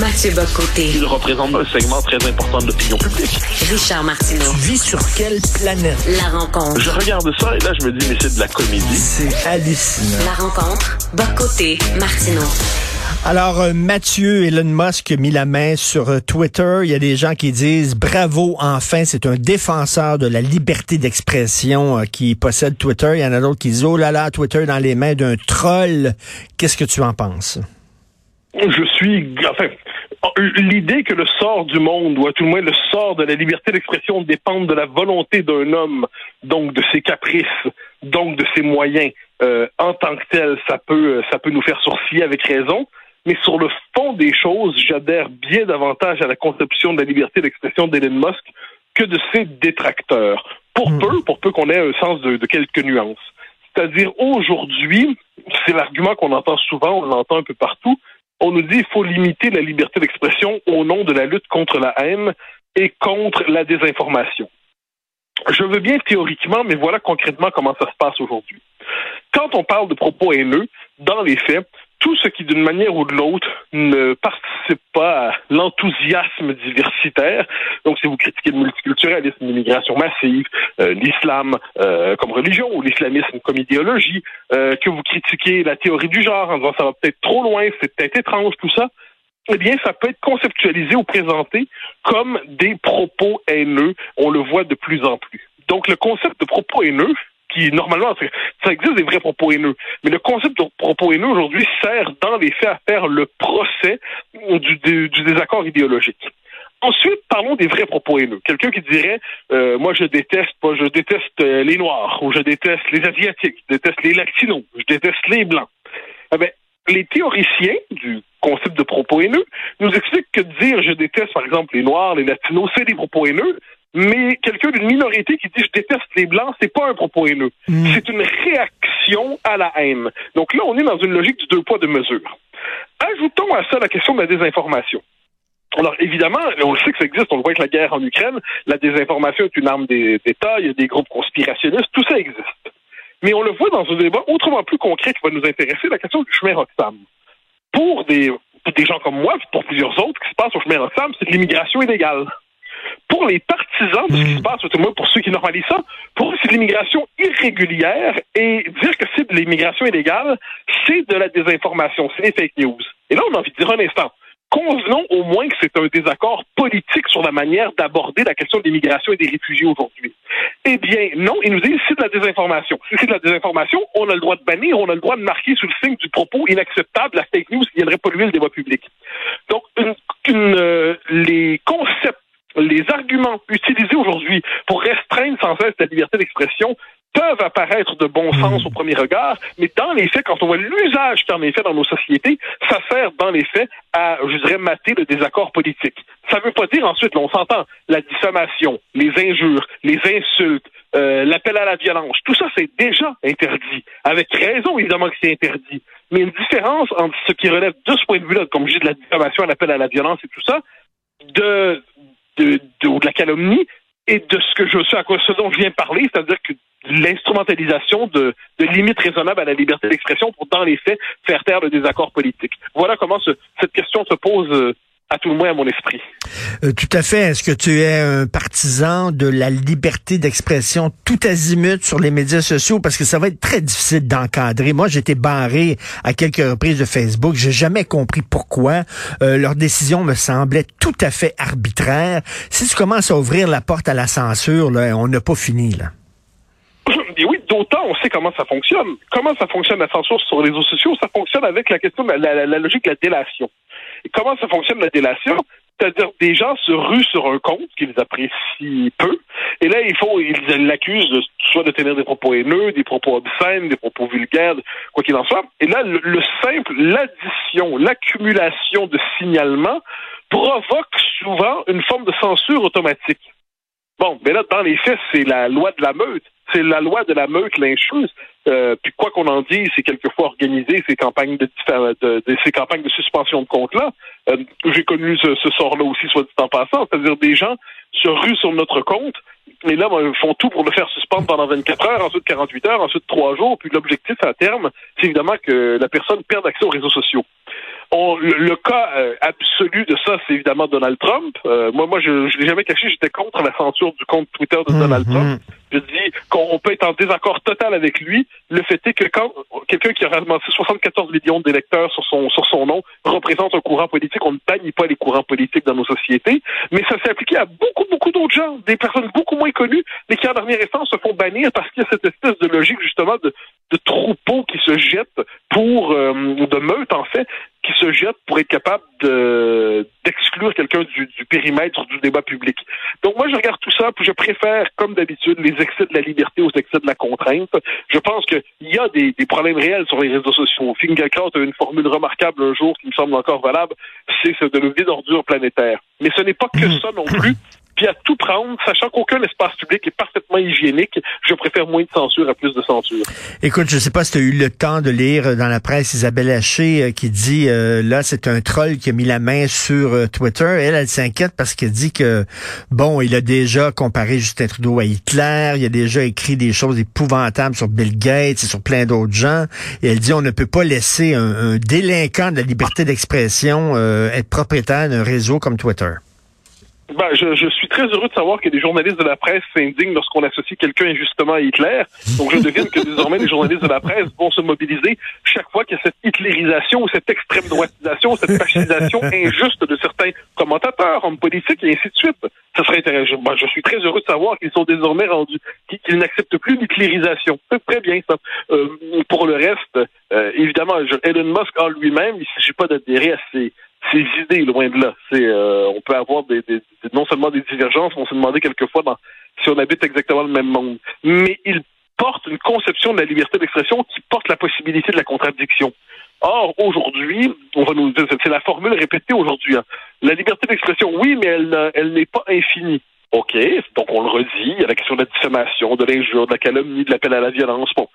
Mathieu Bocoté. Il représente un segment très important de l'opinion publique. Richard Martineau. Tu vis sur quelle planète? La rencontre. Je regarde ça et là, je me dis, mais c'est de la comédie. C'est hallucinant. La rencontre. Bocoté. Martineau. Alors, euh, Mathieu, Elon Musk a mis la main sur euh, Twitter. Il y a des gens qui disent bravo, enfin, c'est un défenseur de la liberté d'expression euh, qui possède Twitter. Il y en a d'autres qui disent oh là là, Twitter dans les mains d'un troll. Qu'est-ce que tu en penses? Je suis, enfin, l'idée que le sort du monde, ou à tout le moins le sort de la liberté d'expression dépende de la volonté d'un homme, donc de ses caprices, donc de ses moyens, euh, en tant que tel, ça peut, ça peut nous faire sourciller avec raison. Mais sur le fond des choses, j'adhère bien davantage à la conception de la liberté d'expression d'Elon Musk que de ses détracteurs. Pour Hmm. peu, pour peu qu'on ait un sens de, de quelques nuances. C'est-à-dire aujourd'hui, c'est l'argument qu'on entend souvent, on l'entend un peu partout. On nous dit qu'il faut limiter la liberté d'expression au nom de la lutte contre la haine et contre la désinformation. Je veux bien théoriquement, mais voilà concrètement comment ça se passe aujourd'hui. Quand on parle de propos haineux, dans les faits, tout ce qui, d'une manière ou de l'autre, ne participe pas à l'enthousiasme diversitaire, donc si vous critiquez le multiculturalisme, l'immigration massive, euh, l'islam euh, comme religion ou l'islamisme comme idéologie, euh, que vous critiquez la théorie du genre en disant ça va peut-être trop loin, c'est peut-être étrange, tout ça, eh bien, ça peut être conceptualisé ou présenté comme des propos haineux. On le voit de plus en plus. Donc, le concept de propos haineux, normalement, ça existe des vrais propos haineux, mais le concept de propos haineux aujourd'hui sert dans les faits à faire le procès du, désaccord idéologique. Ensuite, parlons des vrais propos haineux. Quelqu'un qui dirait, euh, moi je déteste, moi je déteste euh, les noirs, ou je déteste les asiatiques, je déteste les latinos, je déteste les blancs. Eh les théoriciens du concept de propos haineux nous expliquent que dire je déteste, par exemple, les noirs, les latinos, c'est des propos haineux, mais quelqu'un d'une minorité qui dit je déteste les blancs, c'est pas un propos haineux. Mm. C'est une réaction à la haine. Donc là, on est dans une logique du deux poids, deux mesures. Ajoutons à ça la question de la désinformation. Alors évidemment, on le sait que ça existe, on le voit avec la guerre en Ukraine, la désinformation est une arme d'État, il y a des groupes conspirationnistes, tout ça existe. Mais on le voit dans un débat autrement plus concret qui va nous intéresser, la question du chemin Roxham. Pour des, pour des gens comme moi, pour plusieurs autres, ce qui se passe au chemin Roxham, c'est de l'immigration illégale. Pour les partisans de ce qui se passe, tout moins pour ceux qui normalisent ça, pour eux, c'est de l'immigration irrégulière et dire que c'est de l'immigration illégale, c'est de la désinformation, c'est des fake news. Et là, on a envie de dire un instant. Convenons au moins que c'est un désaccord politique sur la manière d'aborder la question de l'immigration et des réfugiés aujourd'hui. Eh bien, non, ils nous disent c'est de la désinformation. Si c'est de la désinformation, on a le droit de bannir, on a le droit de marquer sous le signe du propos inacceptable la fake news qui viendrait polluer le débat public. Donc, une, une, euh, les concepts, les arguments utilisés aujourd'hui pour restreindre sans cesse la liberté d'expression peuvent apparaître de bon sens au premier regard, mais dans les faits, quand on voit l'usage qui en est fait dans nos sociétés, ça sert dans les faits à, je dirais, mater le désaccord politique. Ça ne veut pas dire ensuite, là, on s'entend, la diffamation, les injures, les insultes, euh, l'appel à la violence, tout ça c'est déjà interdit. Avec raison, évidemment que c'est interdit. Mais une différence entre ce qui relève de ce point de vue-là, comme je dis, de la diffamation, l'appel à la violence et tout ça, de, de, de, de la calomnie, et de ce que je sais à quoi ce dont je viens parler, c'est-à-dire que l'instrumentalisation de, de limites raisonnables à la liberté d'expression pour, dans les faits, faire taire le désaccord politique. Voilà comment ce, cette question se pose euh, à tout le moins à mon esprit. Euh, tout à fait. Est-ce que tu es un partisan de la liberté d'expression tout azimut sur les médias sociaux? Parce que ça va être très difficile d'encadrer. Moi, j'ai été barré à quelques reprises de Facebook. J'ai jamais compris pourquoi. Euh, leur décision me semblait tout à fait arbitraire. Si tu commences à ouvrir la porte à la censure, là, on n'a pas fini, là. Et oui, d'autant on sait comment ça fonctionne. Comment ça fonctionne la censure sur les réseaux sociaux? Ça fonctionne avec la question de la, la, la logique de la délation. Comment ça fonctionne la délation? C'est-à-dire des gens se ruent sur un compte qu'ils apprécient peu, et là il faut ils l'accusent de, soit de tenir des propos haineux, des propos obscènes, des propos vulgaires, quoi qu'il en soit. Et là le, le simple, l'addition, l'accumulation de signalements provoque souvent une forme de censure automatique. Bon, mais là, dans les faits, c'est la loi de la meute. C'est la loi de la meute lyncheuse. Euh, puis quoi qu'on en dise, c'est quelquefois organisé ces campagnes de, de, de, ces campagnes de suspension de compte-là. Euh, J'ai connu ce, ce sort-là aussi, soit dit en passant, c'est-à-dire des gens se ruent sur notre compte, et là, ben, font tout pour le faire suspendre pendant 24 heures, ensuite 48 heures, ensuite 3 jours, puis l'objectif à terme, c'est évidemment que la personne perde accès aux réseaux sociaux. On, le, cas euh, absolu de ça, c'est évidemment Donald Trump. Euh, moi, moi, je ne l'ai jamais caché, j'étais contre la censure du compte Twitter de Donald Mhm. Trump. Je dis qu'on peut être en désaccord total avec lui. Le fait est que quand quelqu'un qui a ramassé 74 millions d'électeurs sur son sur son nom représente un courant politique, on ne bannit pas les courants politiques dans nos sociétés. Mais ça s'est appliqué à beaucoup, beaucoup d'autres gens, des personnes beaucoup moins connues, mais qui en dernier instant se font bannir parce qu'il y a cette espèce de logique justement de, de troupeau qui se jette pour euh, de meute en fait qui se jettent pour être capable de d'exclure quelqu'un du, du périmètre du débat public. Donc moi je regarde tout ça, puis je préfère, comme d'habitude, les excès de la liberté aux excès de la contrainte. Je pense qu'il y a des, des problèmes réels sur les réseaux sociaux. Fingerkraut a une formule remarquable un jour qui me semble encore valable, c'est ce de lever d'ordures planétaires. Mais ce n'est pas que ça non plus. Puis à tout prendre, sachant qu'aucun espace public est parfaitement hygiénique, je préfère moins de censure à plus de censure. Écoute, je sais pas si tu as eu le temps de lire dans la presse Isabelle Haché euh, qui dit euh, là c'est un troll qui a mis la main sur euh, Twitter. Elle, elle s'inquiète parce qu'elle dit que bon, il a déjà comparé Justin Trudeau à Hitler, il a déjà écrit des choses épouvantables sur Bill Gates et sur plein d'autres gens. Et elle dit on ne peut pas laisser un, un délinquant de la liberté d'expression euh, être propriétaire d'un réseau comme Twitter. Ben, je, je, suis très heureux de savoir que des journalistes de la presse s'indignent lorsqu'on associe quelqu'un injustement à Hitler. Donc, je devine que désormais, les journalistes de la presse vont se mobiliser chaque fois qu'il y a cette hitlérisation cette extrême droitisation, cette fascisation injuste de certains commentateurs, hommes politiques et ainsi de suite. Ça serait intéressant. Ben, je suis très heureux de savoir qu'ils sont désormais rendus, qu'ils n'acceptent plus l'hitlérisation. Très bien, ça. Euh, pour le reste, euh, évidemment, Elon Musk en lui-même, il ne s'agit pas d'adhérer à ces ces idées, loin de là. C'est, euh, on peut avoir des, des, non seulement des divergences, on s'est demandé quelquefois dans, si on habite exactement le même monde. Mais il porte une conception de la liberté d'expression qui porte la possibilité de la contradiction. Or, aujourd'hui, on va nous dire, c'est la formule répétée aujourd'hui. Hein. La liberté d'expression, oui, mais elle, n'est pas infinie. OK, donc on le redit, il y a la question de la diffamation, de l'injure, de la calomnie, de l'appel à la violence. Bon,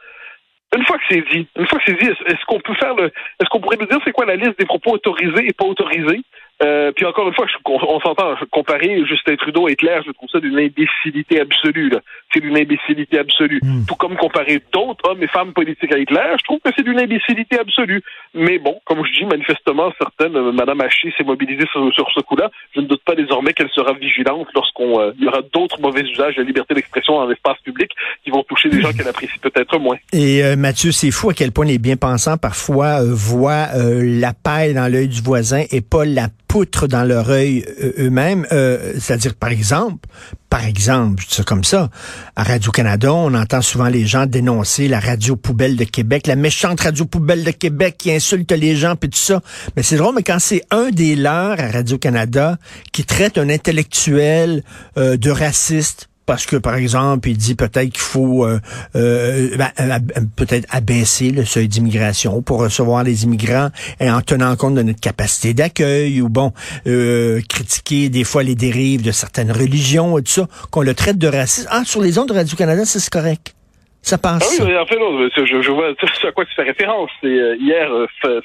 une fois que c'est dit, une fois que c'est dit, est-ce qu'on peut faire le, est-ce qu'on pourrait nous dire c'est quoi la liste des propos autorisés et pas autorisés? Euh, puis encore une fois, je, on, on s'entend comparer Justin Trudeau et Hitler, je trouve ça d'une imbécilité absolue. C'est d'une imbécilité absolue. Mm. Tout comme comparer d'autres hommes et femmes politiques à Hitler, je trouve que c'est d'une imbécilité absolue. Mais bon, comme je dis, manifestement, certaines, euh, Madame Haché s'est mobilisée sur, sur ce coup-là. Je ne doute pas désormais qu'elle sera vigilante lorsqu'on euh, y aura d'autres mauvais usages de la liberté d'expression dans l'espace public qui vont toucher des gens qu'elle apprécie peut-être moins. Et euh, Mathieu, c'est fou à quel point les bien-pensants parfois euh, voient la paille dans l'œil du voisin et pas la poutre dans leur œil eux-mêmes. Euh, C'est-à-dire, par exemple, par exemple, comme ça, à Radio-Canada, on entend souvent les gens dénoncer la radio poubelle de Québec, la méchante radio poubelle de Québec qui insulte les gens, puis tout ça. Mais c'est drôle, mais quand c'est un des leurs à Radio-Canada qui traite un intellectuel euh, de raciste, parce que, par exemple, il dit peut-être qu'il faut euh, euh, ben, peut-être abaisser le seuil d'immigration pour recevoir les immigrants et en tenant compte de notre capacité d'accueil ou bon, euh, critiquer des fois les dérives de certaines religions et tout ça, qu'on le traite de raciste. Ah, sur les ondes de Radio-Canada, c'est correct. Ça passe. Ah oui, en fait, non, je, je vois à quoi tu fais référence. C'est hier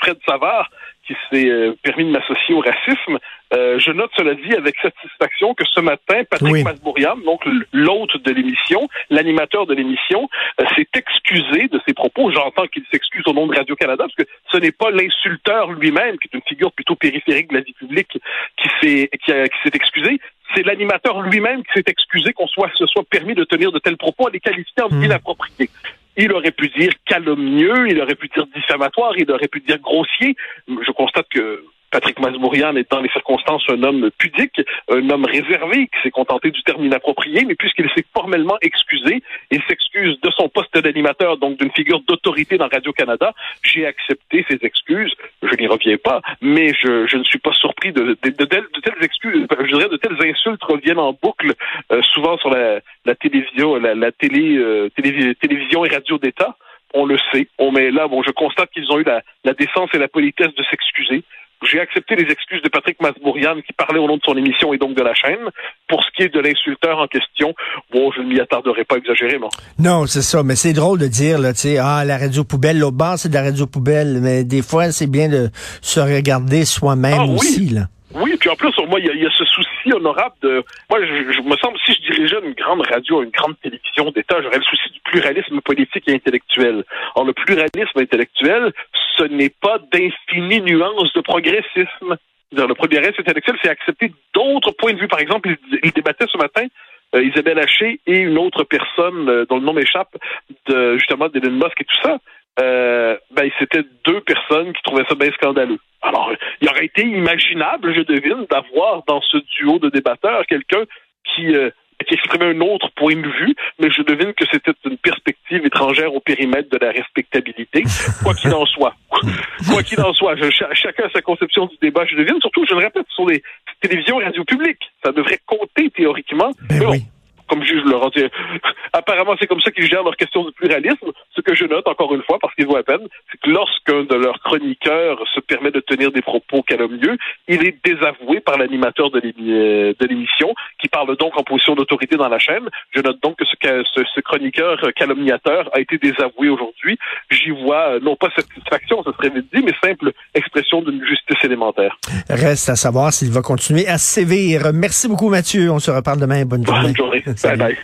Fred Savard qui s'est permis de m'associer au racisme. Euh, je note cela dit avec satisfaction que ce matin, Patrick oui. Masbourian, donc l'hôte de l'émission, l'animateur de l'émission, euh, s'est excusé de ses propos. J'entends qu'il s'excuse au nom de Radio-Canada, parce que ce n'est pas l'insulteur lui-même, qui est une figure plutôt périphérique de la vie publique, qui s'est qui, qui s'est excusé. C'est l'animateur lui-même qui s'est excusé qu'on soit se soit permis de tenir de tels propos, à les qualifier en inappropriés. Il aurait pu dire calomnieux, il aurait pu dire diffamatoire, il aurait pu dire grossier. Je constate que Patrick Masbourian est dans les circonstances un homme pudique, un homme réservé, qui s'est contenté du terme inapproprié, mais puisqu'il s'est formellement excusé, il s'excuse de son poste d'animateur, donc d'une figure d'autorité dans Radio-Canada. J'ai accepté ses excuses, je n'y reviens pas, mais je, je, ne suis pas surpris de, de, de, telles, excuses, je dirais de telles insultes reviennent en boucle, euh, souvent sur la, la télévision, la, la télé, euh, télé, télévision et radio d'État. On le sait. On met là, bon, je constate qu'ils ont eu la, la décence et la politesse de s'excuser. J'ai accepté les excuses de Patrick Masbourian qui parlait au nom de son émission et donc de la chaîne. Pour ce qui est de l'insulteur en question, bon, je ne m'y attarderai pas exagérément. Non, c'est ça, mais c'est drôle de dire, là, tu sais, ah, la radio poubelle, l'autre bas, c'est de la radio poubelle, mais des fois, c'est bien de se regarder soi-même ah, oui. aussi, là. Oui, puis en plus, moi, il y, a ce souci honorable de. Moi, je, me semble, si je dirigeais une grande radio, une grande télévision d'État, j'aurais le souci du pluralisme politique et intellectuel. Or, le pluralisme intellectuel ce n'est pas d'infinies nuances de progressisme. Le progressisme intellectuel, c'est accepter d'autres points de vue. Par exemple, il, il débattait ce matin euh, Isabelle Haché et une autre personne euh, dont le nom m'échappe, de, justement d'Elon Musk et tout ça. Euh, ben, c'était deux personnes qui trouvaient ça bien scandaleux. Alors, il aurait été imaginable, je devine, d'avoir dans ce duo de débatteurs quelqu'un qui euh, qui exprimait un autre point de vue, mais je devine que c'était une perspective étrangère au périmètre de la respectabilité, quoi qu'il en soit. quoi qu'il en soit, je, chacun a sa conception du débat, je devine. Surtout, je le répète, sur les télévisions radio publiques. Ça devrait compter théoriquement. Ben oui comme juge Laurent. Apparemment, c'est comme ça qu'ils gèrent leur question de pluralisme. Ce que je note, encore une fois, parce qu'ils vaut à peine, c'est que lorsqu'un de leurs chroniqueurs se permet de tenir des propos calomnieux, il est désavoué par l'animateur de l'émission, qui parle donc en position d'autorité dans la chaîne. Je note donc que ce, ce, ce chroniqueur calomniateur a été désavoué aujourd'hui. J'y vois euh, non pas satisfaction, ça serait vite dit, mais simple expression d'une justice élémentaire. Reste à savoir s'il va continuer à sévir. Merci beaucoup, Mathieu. On se reparle demain. Bonne journée. Bonne journée. Bye bye.